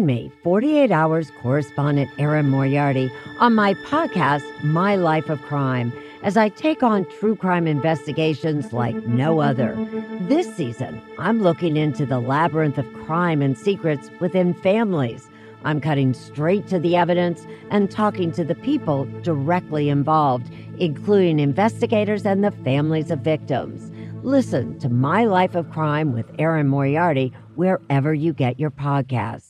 Join me, 48 Hours correspondent Erin Moriarty, on my podcast, My Life of Crime, as I take on true crime investigations like no other. This season, I'm looking into the labyrinth of crime and secrets within families. I'm cutting straight to the evidence and talking to the people directly involved, including investigators and the families of victims. Listen to My Life of Crime with Erin Moriarty wherever you get your podcasts.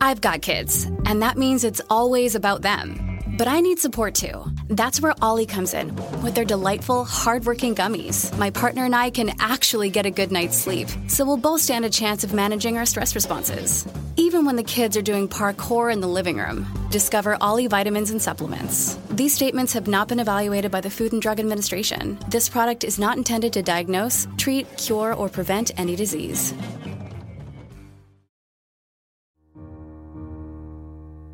I've got kids, and that means it's always about them. But I need support too. That's where OLLY comes in. With their delightful, hardworking gummies, my partner and I can actually get a good night's sleep, so we'll both stand a chance of managing our stress responses. Even when the kids are doing parkour in the living room, discover OLLY vitamins and supplements. These statements have not been evaluated by the Food and Drug Administration. This product is not intended to diagnose, treat, cure, or prevent any disease.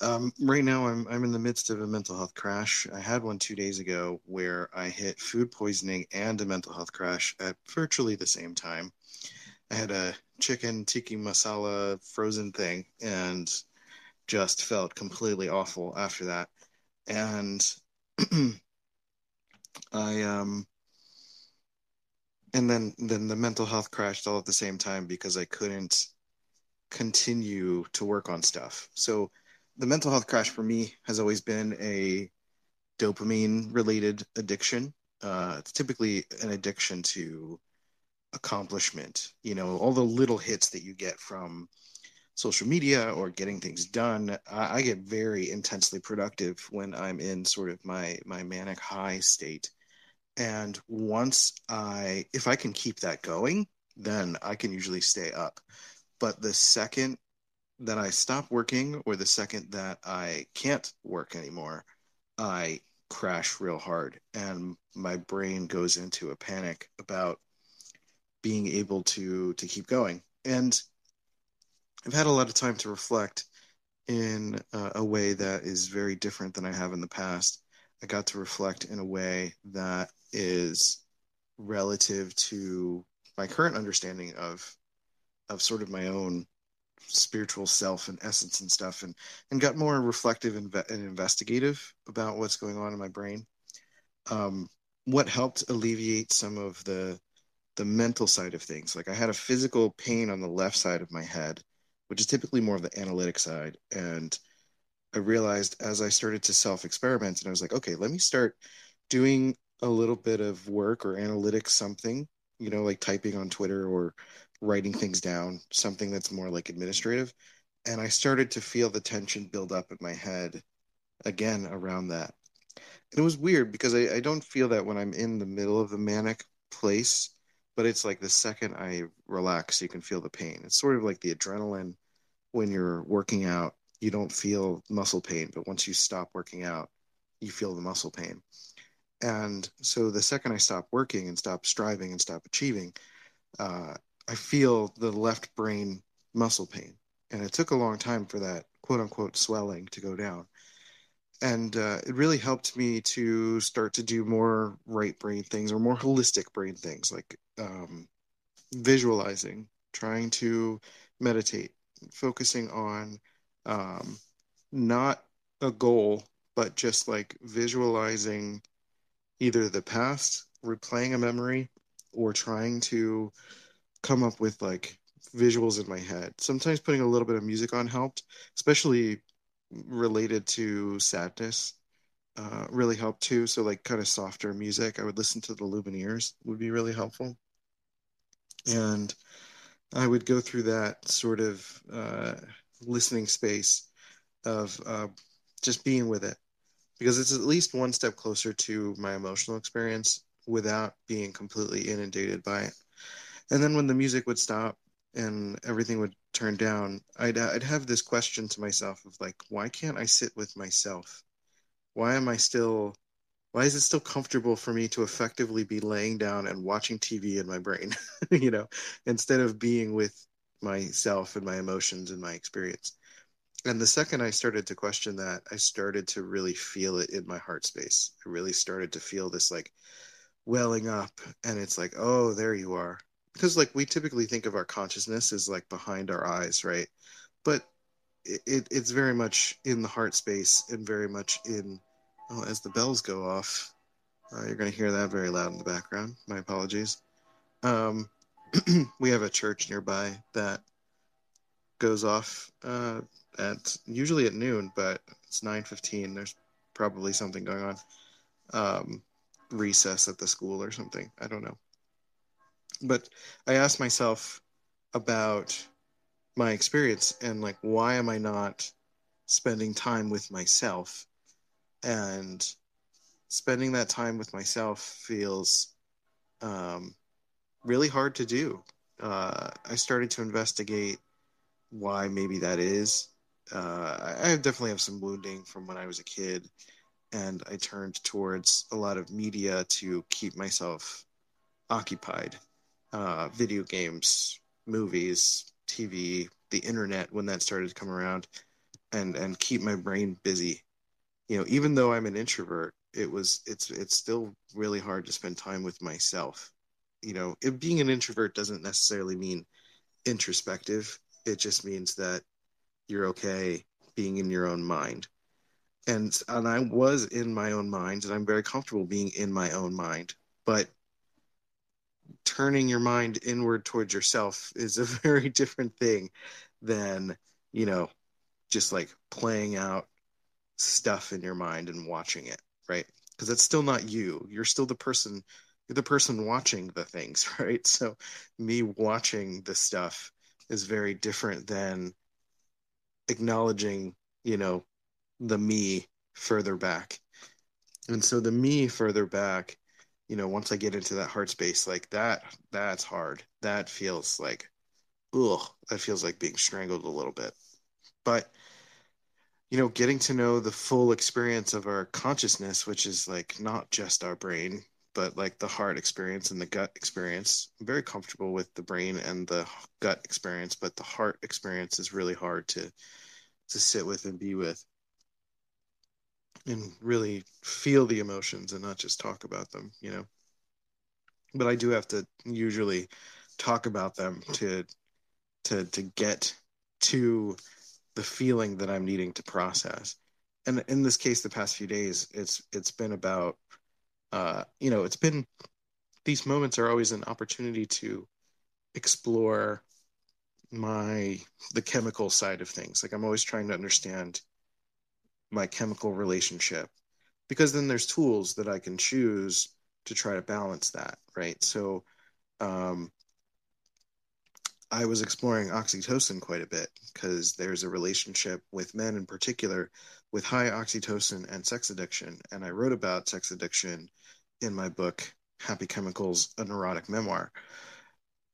Um, right now, I'm I'm in the midst of a mental health crash. I had one two days ago where I hit food poisoning and a mental health crash at virtually the same time. I had a chicken tiki masala frozen thing and just felt completely awful after that. And I um and then then the mental health crashed all at the same time because I couldn't continue to work on stuff. So the mental health crash for me has always been a dopamine related addiction. Uh, it's typically an addiction to accomplishment. You know, all the little hits that you get from social media or getting things done. I, I get very intensely productive when I'm in sort of my my manic high state. And once I, if I can keep that going, then I can usually stay up. But the second that I stop working or the second that I can't work anymore, I crash real hard and my brain goes into a panic about being able to to keep going. And I've had a lot of time to reflect in uh, a way that is very different than I have in the past. I got to reflect in a way that is relative to my current understanding of of sort of my own spiritual self and essence and stuff and and got more reflective and, investigative about what's going on in my brain. Um, what helped alleviate some of the the mental side of things? Like i had a physical pain on the left side of my head which is typically more of the analytic side and i realized as i started to self experiment and i was like okay let me start doing a little bit of work or analytics something you know like typing on twitter or writing things down, something that's more like administrative. And I started to feel the tension build up in my head again around that. And it was weird because I, I don't feel that when I'm in the middle of the manic place, but it's like the second I relax, you can feel the pain. It's sort of like the adrenaline when you're working out, you don't feel muscle pain, but once you stop working out, you feel the muscle pain. And so the second I stop working and stop striving and stop achieving, uh, I feel the left brain muscle pain. And it took a long time for that quote unquote swelling to go down. And uh, it really helped me to start to do more right brain things or more holistic brain things like um, visualizing, trying to meditate, focusing on um, not a goal, but just like visualizing either the past, replaying a memory, or trying to come up with like visuals in my head. Sometimes putting a little bit of music on helped, especially related to sadness. Uh, really helped too. So like kind of softer music. I would listen to the Lumineers would be really helpful. And I would go through that sort of uh, listening space of uh, just being with it because it's at least one step closer to my emotional experience without being completely inundated by it and then when the music would stop and everything would turn down, I'd uh, I'd have this question to myself of like, why can't I sit with myself? Why am I still why is it still comfortable for me to effectively be laying down and watching TV in my brain, you know, instead of being with myself and my emotions and my experience? And the second I started to question that, I started to really feel it in my heart space. I really started to feel this like welling up, and it's like, oh, there you are. Because like we typically think of our consciousness as like behind our eyes, right? But it, it's very much in the heart space and very much in Oh, as the bells go off, uh, you're going to hear that very loud in the background. My apologies. Um, we have a church nearby that goes off uh, at usually at noon, but it's 9:15. There's probably something going on. Um, recess at the school or something. I don't know. But I asked myself about my experience and like why am I not spending time with myself and spending that time with myself feels um, really hard to do. Uh, I started to investigate why maybe that is. Uh, I definitely have some wounding from when I was a kid, and I turned towards a lot of media to keep myself occupied. Uh, video games, movies, TV, the internet when that started to come around, and and keep my brain busy you know, even though I'm an introvert, it was it's it's still really hard to spend time with myself. You know, it, being an introvert doesn't necessarily mean introspective. It just means that you're okay being in your own mind. And and I was in my own mind and I'm very comfortable being in my own mind. But turning your mind inward towards yourself is a very different thing than, you know, just like playing out stuff in your mind and watching it, right? Because it's still not you. You're still the person. You're the person watching the things, right? So, me watching the stuff is very different than acknowledging, you know, the me further back. And so, the me further back, you know, once I get into that heart space, like that, that's hard. That feels like, ugh, that feels like being strangled a little bit. But you know, getting to know the full experience of our consciousness, which is like not just our brain, but like the heart experience and the gut experience. I'm very comfortable with the brain and the gut experience, but the heart experience is really hard to to sit with and be with and really feel the emotions and not just talk about them, you know. But I do have to usually talk about them to to to get to the feeling that I'm needing to process. And in this case, the past few days, it's it's been about, uh, you know, it's been these moments are always an opportunity to explore my the chemical side of things. Like I'm always trying to understand my chemical relationship because then there's tools that I can choose to try to balance that, right? So um, I was exploring oxytocin quite a bit because there's a relationship with men in particular with high oxytocin and sex addiction. And I wrote about sex addiction in my book, Happy Chemicals, a neurotic memoir.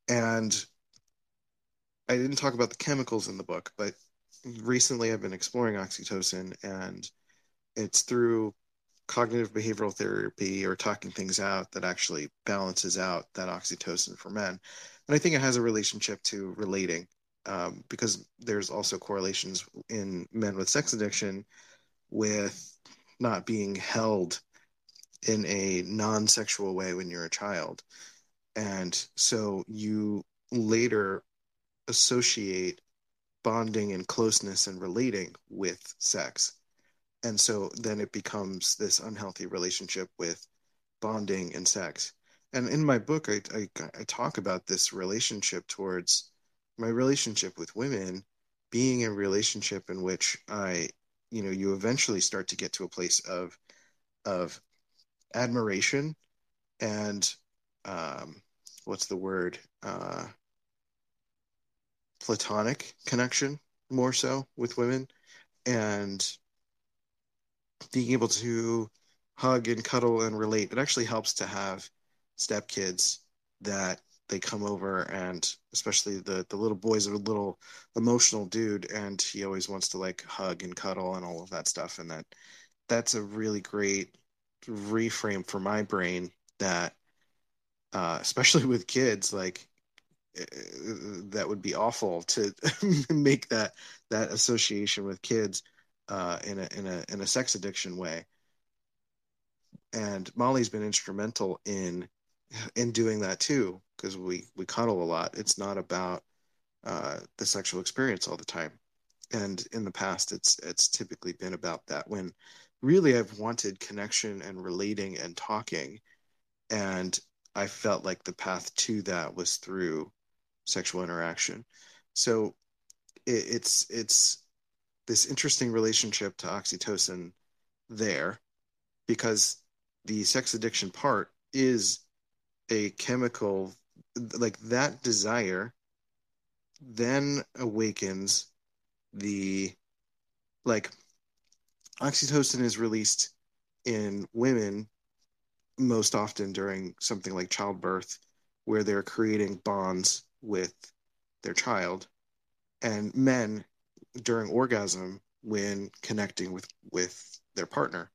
And I didn't talk about the chemicals in the book, but recently I've been exploring oxytocin and it's through cognitive behavioral therapy or talking things out that actually balances out that oxytocin for men. And I think it has a relationship to relating um, because there's also correlations in men with sex addiction with not being held in a non-sexual way when you're a child. And so you later associate bonding and closeness and relating with sex. And so then it becomes this unhealthy relationship with bonding and sex. And in my book I, I, I talk about this relationship towards my relationship with women being a relationship in which i you know you eventually start to get to a place of of admiration and um what's the word? Uh platonic connection more so with women and being able to hug and cuddle and relate it actually helps to have stepkids that they come over and especially the the little boy's are a little emotional dude and he always wants to like hug and cuddle and all of that stuff. And that that's a really great reframe for my brain that uh, especially with kids like that would be awful to make that that association with kids uh, in a in a in a sex addiction way and molly's been instrumental in in doing that too because we we cuddle a lot. It's not about uh, the sexual experience all the time. And in the past, it's it's typically been about that. When really I've wanted connection and relating and talking, and I felt like the path to that was through sexual interaction. So it, it's it's this interesting relationship to oxytocin there because the sex addiction part is a chemical like that desire then awakens the like oxytocin is released in women most often during something like childbirth where they're creating bonds with their child and men during orgasm when connecting with with their partner.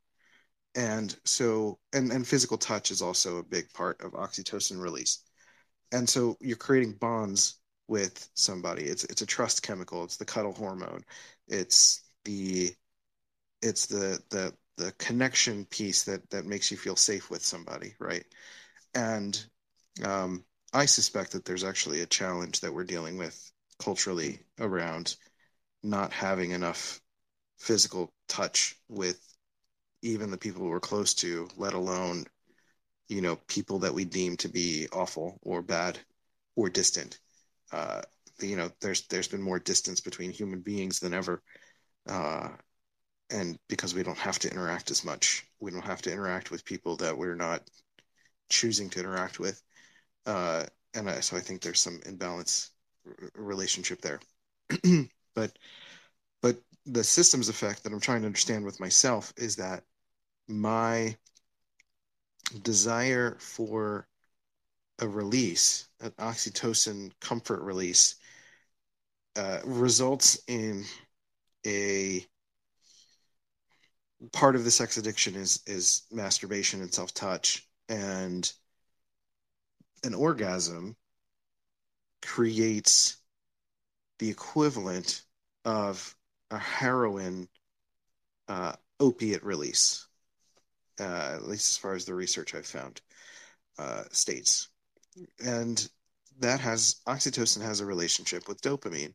And so and and physical touch is also a big part of oxytocin release. And so you're creating bonds with somebody. It's it's a trust chemical. It's the cuddle hormone. It's the it's the the the connection piece that that makes you feel safe with somebody right? And um, i suspect that there's actually a challenge that we're dealing with culturally around not having enough physical touch with even the people we're close to let alone you know people that we deem to be awful or bad or distant. Uh, you know there's there's been more distance between human beings than ever. Uh, and because we don't have to interact as much we don't have to interact with people that we're not choosing to interact with uh, and I, so i think there's some imbalance r- relationship there. But but the systems effect that i'm trying to understand with myself is that my desire for a release, an oxytocin comfort release, uh, results in a part of the sex addiction is is masturbation and self touch, and an orgasm creates the equivalent of a heroin uh, opiate release uh, at least as far as the research I've found, uh, states. And that has oxytocin has a relationship with dopamine.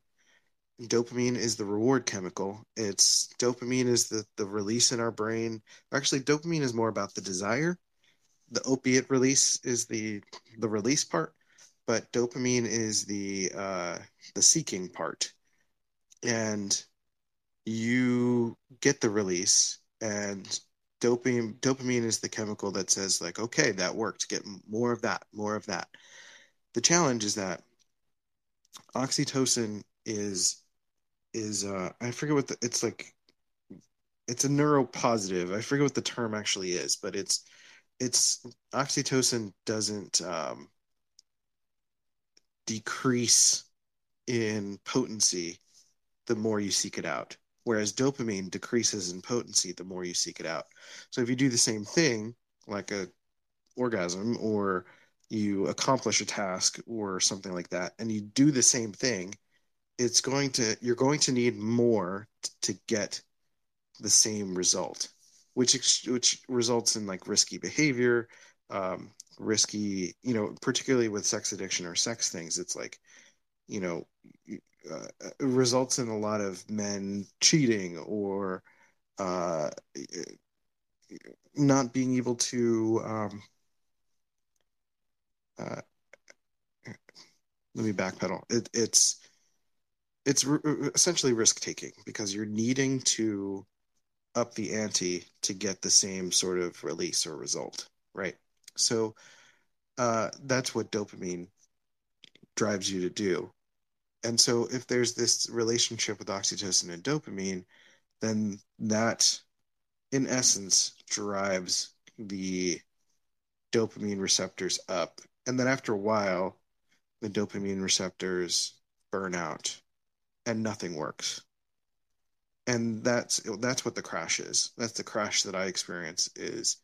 Dopamine is the reward chemical. It's dopamine is the, the release in our brain. Actually, dopamine is more about the desire. The opiate release is the the release part, but dopamine is the uh, the seeking part. And you get the release, and dopamine dopamine is the chemical that says like okay that worked get more of that more of that the challenge is that oxytocin is is uh i forget what the, it's like it's a neuropositive i forget what the term actually is but it's it's oxytocin doesn't um decrease in potency the more you seek it out whereas dopamine decreases in potency the more you seek it out. So if you do the same thing, like a orgasm, or you accomplish a task or something like that, and you do the same thing, it's going to you're going to need more to get the same result, which which results in like risky behavior, um, risky, you know, particularly with sex addiction or sex things. It's like, you know, uh, results in a lot of men cheating or uh, not being able to um, uh, let me backpedal it, it's it's essentially risk taking because you're needing to up the ante to get the same sort of release or result right? So uh, that's what dopamine drives you to do. And so if there's this relationship with oxytocin and dopamine then that in essence drives the dopamine receptors up. And then after a while the dopamine receptors burn out and nothing works. And that's that's what the crash is. That's the crash that I experience is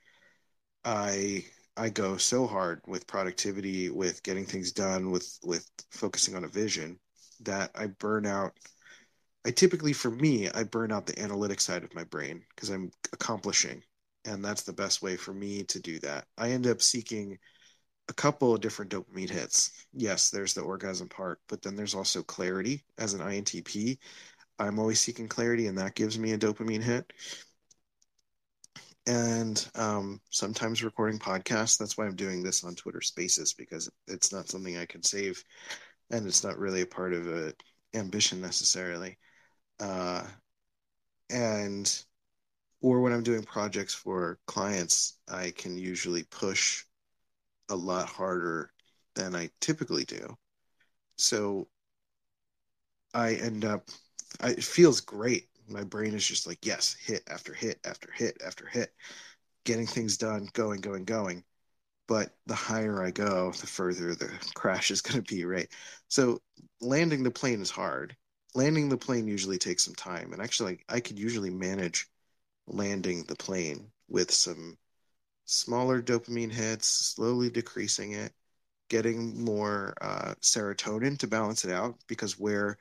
I I go so hard with productivity, with getting things done, with with focusing on a vision that I burn out I typically for me I burn out the analytic side of my brain because I'm accomplishing and that's the best way for me to do that. I end up seeking a couple of different dopamine hits. Yes, there's the orgasm part, but then there's also clarity as an INTP. I'm always seeking clarity, and that gives me a dopamine hit. And um, sometimes recording podcasts. That's why I'm doing this on Twitter Spaces because it's not something I can save, and it's not really a part of a ambition necessarily. Uh, and or when I'm doing projects for clients, I can usually push a lot harder than I typically do. So I end up, I, it feels great. My brain is just like, yes, hit after hit after hit after hit, getting things done, going, going, going. But the higher I go, the further the crash is going to be, right? So landing the plane is hard. Landing the plane usually takes some time. And actually, I could usually manage landing the plane with some smaller dopamine hits, slowly decreasing it, getting more uh, serotonin to balance it out. Because where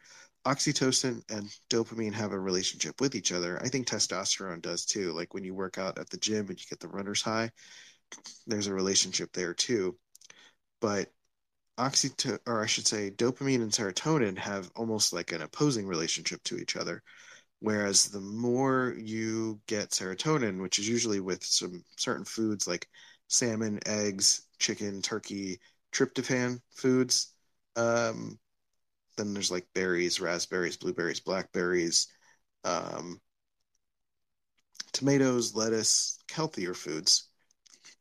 oxytocin and dopamine have a relationship with each other, I think testosterone does too. Like when you work out at the gym and you get the runner's high, there's a relationship there too. But oxytocin, or I should say, dopamine and serotonin have almost like an opposing relationship to each other. Whereas the more you get serotonin, which is usually with some certain foods like salmon, eggs, chicken, turkey, tryptophan foods, um, then there's like berries, raspberries, blueberries, blackberries, um, tomatoes, lettuce, healthier foods.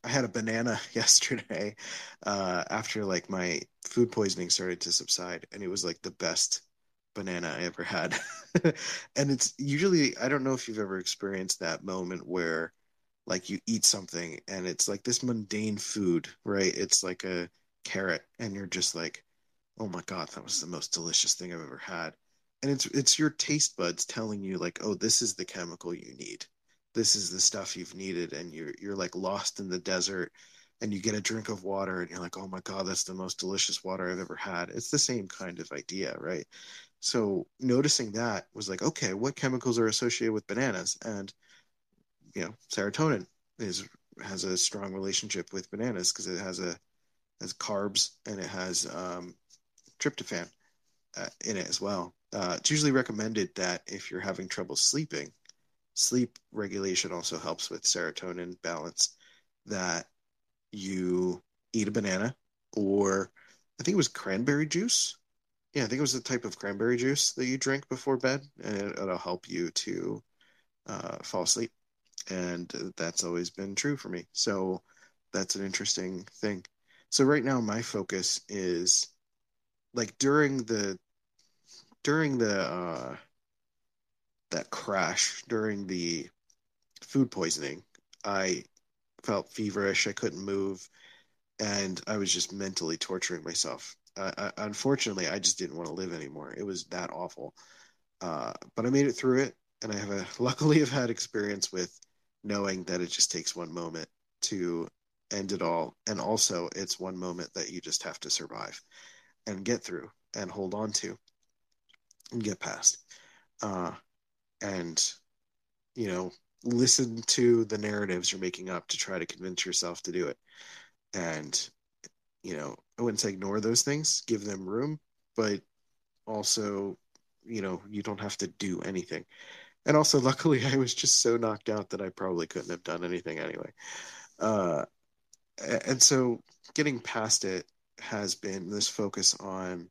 I had a banana yesterday uh, after like my food poisoning started to subside, and it was like the best banana I ever had. and it's usually, I don't know if you've ever experienced that moment where like you eat something and it's like this mundane food, right? It's like a carrot and you're just like, oh my God, that was the most delicious thing I've ever had. And it's it's your taste buds telling you like, oh, this is the chemical you need. This is the stuff you've needed, and you're you're like lost in the desert and you get a drink of water and you're like, oh my God, that's the most delicious water I've ever had. It's the same kind of idea, right? So noticing that was like, okay, what chemicals are associated with bananas? And you know, serotonin is has a strong relationship with bananas because it has a has carbs and it has um, tryptophan uh, in it as well. Uh, it's usually recommended that if you're having trouble sleeping, sleep regulation also helps with serotonin balance. That you eat a banana or I think it was cranberry juice yeah, I think it was the type of cranberry juice that you drink before bed, and it'll help you to uh, fall asleep. And that's always been true for me. So that's an interesting thing. So right now, my focus is like during the during the uh, that crash during the food poisoning, I felt feverish. I couldn't move, and I was just mentally torturing myself uh, unfortunately, I just didn't want to live anymore. It was that awful. Uh, but I made it through it, and I have a luckily have had experience with knowing that it just takes one moment to end it all, and also it's one moment that you just have to survive and get through and hold on to and get past. Uh, and you know, listen to the narratives you're making up to try to convince yourself to do it. And you know, I wouldn't say ignore those things, give them room, but also, you know, you don't have to do anything. And also, luckily, I was just so knocked out that I probably couldn't have done anything anyway. Uh, and so, getting past it has been this focus on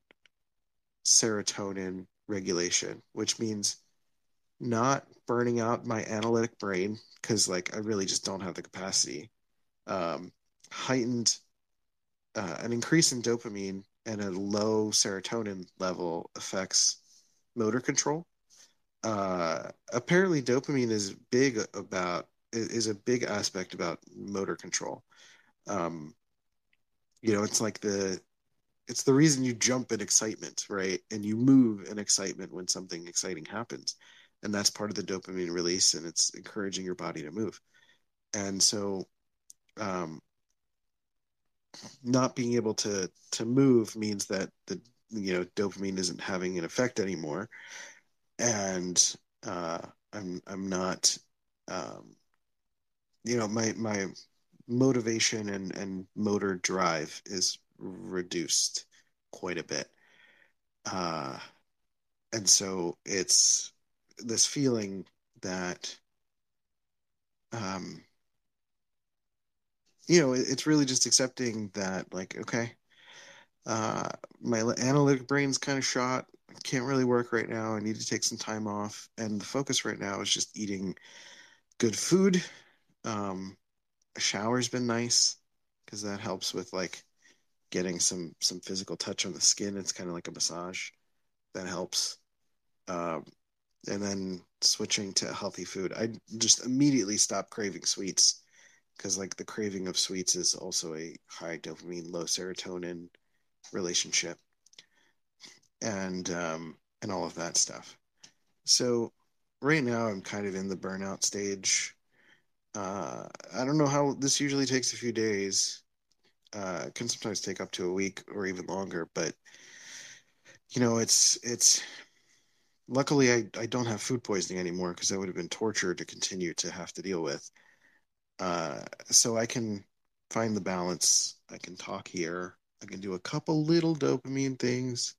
serotonin regulation, which means not burning out my analytic brain because, like, I really just don't have the capacity. Um, heightened uh, an increase in dopamine and a low serotonin level affects motor control. Uh, apparently, dopamine is big about is a big aspect about motor control. Um, you know, it's like the it's the reason you jump in excitement, right? And you move in excitement when something exciting happens. And that's part of the dopamine release and it's encouraging your body to move. And so um, not being able to to move means that the you know dopamine isn't having an effect anymore and uh, i'm i'm not um, you know my my motivation and and motor drive is reduced quite a bit uh, and so it's this feeling that um, you know, it's really just accepting that, like, okay, uh, my analytic brain's kind of shot. Can't really work right now. I need to take some time off. And the focus right now is just eating good food. Um, a shower's been nice because that helps with like getting some some physical touch on the skin. It's kind of like a massage. That helps. Um, and then switching to healthy food. I just immediately stopped craving sweets because like the craving of sweets is also a high dopamine, low serotonin relationship, and um, and all of that stuff. So right now I'm kind of in the burnout stage. Uh, I don't know how this usually takes a few days. Uh, can sometimes take up to a week or even longer, but you know, it's it's. Luckily, I, I don't have food poisoning anymore because that would have been torture to continue to have to deal with. Uh, so I can find the balance. I can talk here. I can do a couple little dopamine things,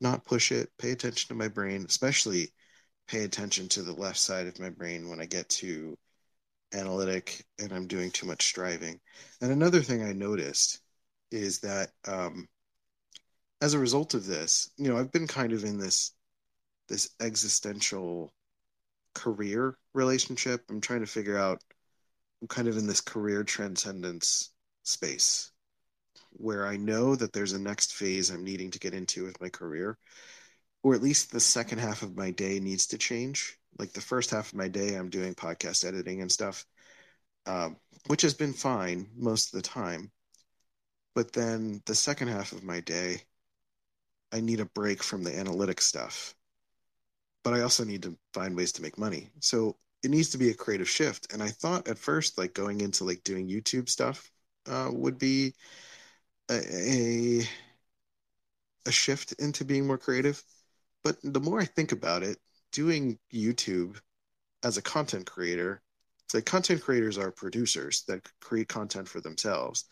not push it, pay attention to my brain, especially pay attention to the left side of my brain when I get to analytic and I'm doing too much striving. And another thing I noticed is that um, as a result of this, you know, I've been kind of in this this existential career relationship. I'm trying to figure out I'm kind of in this career transcendence space where I know that there's a next phase I'm needing to get into with my career, or at least the second half of my day needs to change. Like the first half of my day, I'm doing podcast editing and stuff, um, which has been fine most of the time. But then the second half of my day, I need a break from the analytic stuff. But I also need to find ways to make money. So it needs to be a creative shift. And I thought at first, like going into like doing YouTube stuff uh, would be a, a a shift into being more creative. But the more I think about it, doing YouTube as a content creator, like content creators are producers that create content for themselves.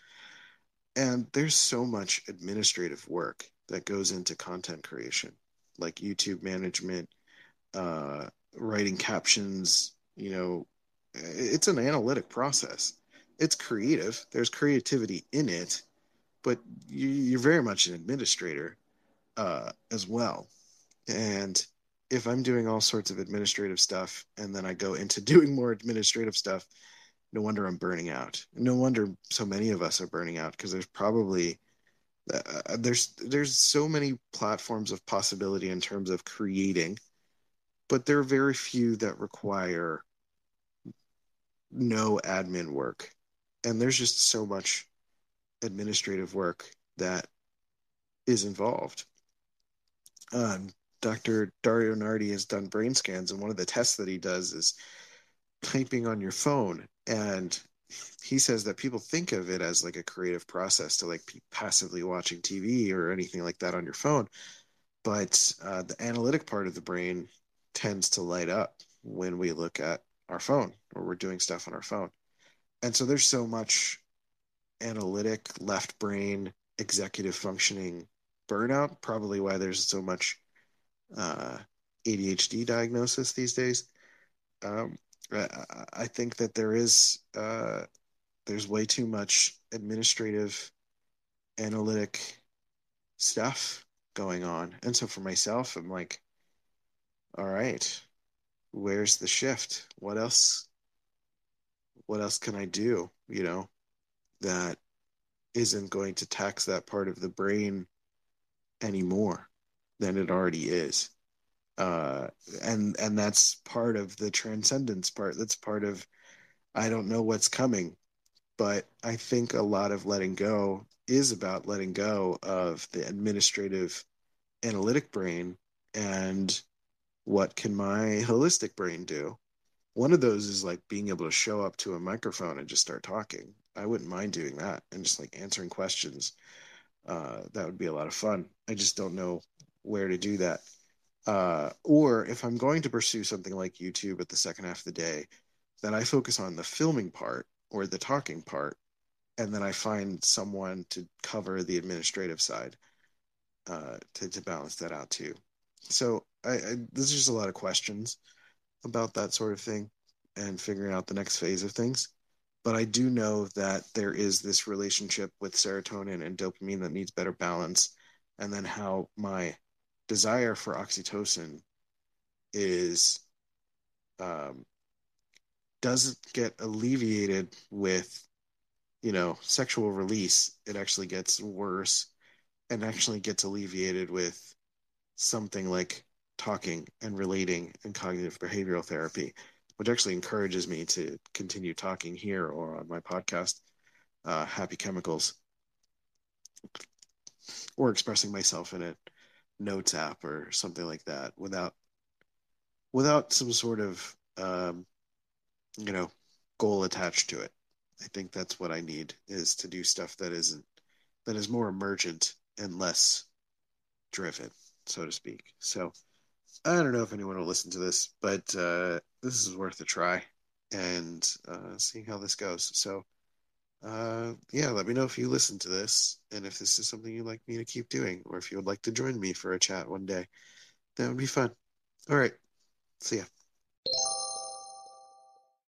And there's so much administrative work that goes into content creation, like YouTube management, uh, writing captions, you know, it's an analytic process. It's creative. There's creativity in it, but you, are very much an administrator uh, as well. And if I'm doing all sorts of administrative stuff and then I go into doing more administrative stuff, no wonder I'm burning out. No wonder so many of us are burning out because there's probably uh, there's there's so many platforms of possibility in terms of creating but there are very few that require no admin work. And there's just so much administrative work that is involved. Um, Dr. Dario Nardi has done brain scans, and one of the tests that he does is typing on your phone. And he says that people think of it as like a creative process to like be passively watching TV or anything like that on your phone. But uh, the analytic part of the brain tends to light up when we look at our phone or we're doing stuff on our phone. And so there's so much analytic, left brain, executive functioning burnout, probably why there's so much uh, ADHD diagnosis these days. Um, I, I, think that there is uh, there's way too much administrative, analytic stuff going on, and so for myself, I'm like, all right, where's the shift? What else? What else can I do? You know, that isn't going to tax that part of the brain anymore than it already is. Uh, and and that's part of the transcendence part. That's part of I don't know what's coming. but I think a lot of letting go is about letting go of the administrative analytic brain and what can my holistic brain do one of those is like being able to show up to a microphone and just start talking i wouldn't mind doing that and just like answering questions uh, that would be a lot of fun i just don't know where to do that uh, or if i'm going to pursue something like youtube at the second half of the day then i focus on the filming part or the talking part and then i find someone to cover the administrative side uh, to, to balance that out too so I, I there's just a lot of questions about that sort of thing and figuring out the next phase of things. But I do know that there is this relationship with serotonin and dopamine that needs better balance, and then how my desire for oxytocin is um, doesn't get alleviated with you know sexual release. It actually gets worse, and actually gets alleviated with something like talking and relating and cognitive behavioral therapy, which actually encourages me to continue talking here or on my podcast, uh, Happy Chemicals, or expressing myself in a notes app or something like that without without some sort of um, you know goal attached to it. I think that's what I need is to do stuff that isn't that is more emergent and less driven, so to speak. So I don't know if anyone will listen to this, but uh, this is worth a try and uh, seeing how this goes. So, uh, yeah, let me know if you listen to this and if this is something you'd like me to keep doing, or if you would like to join me for a chat one day. That would be fun. All right. See ya.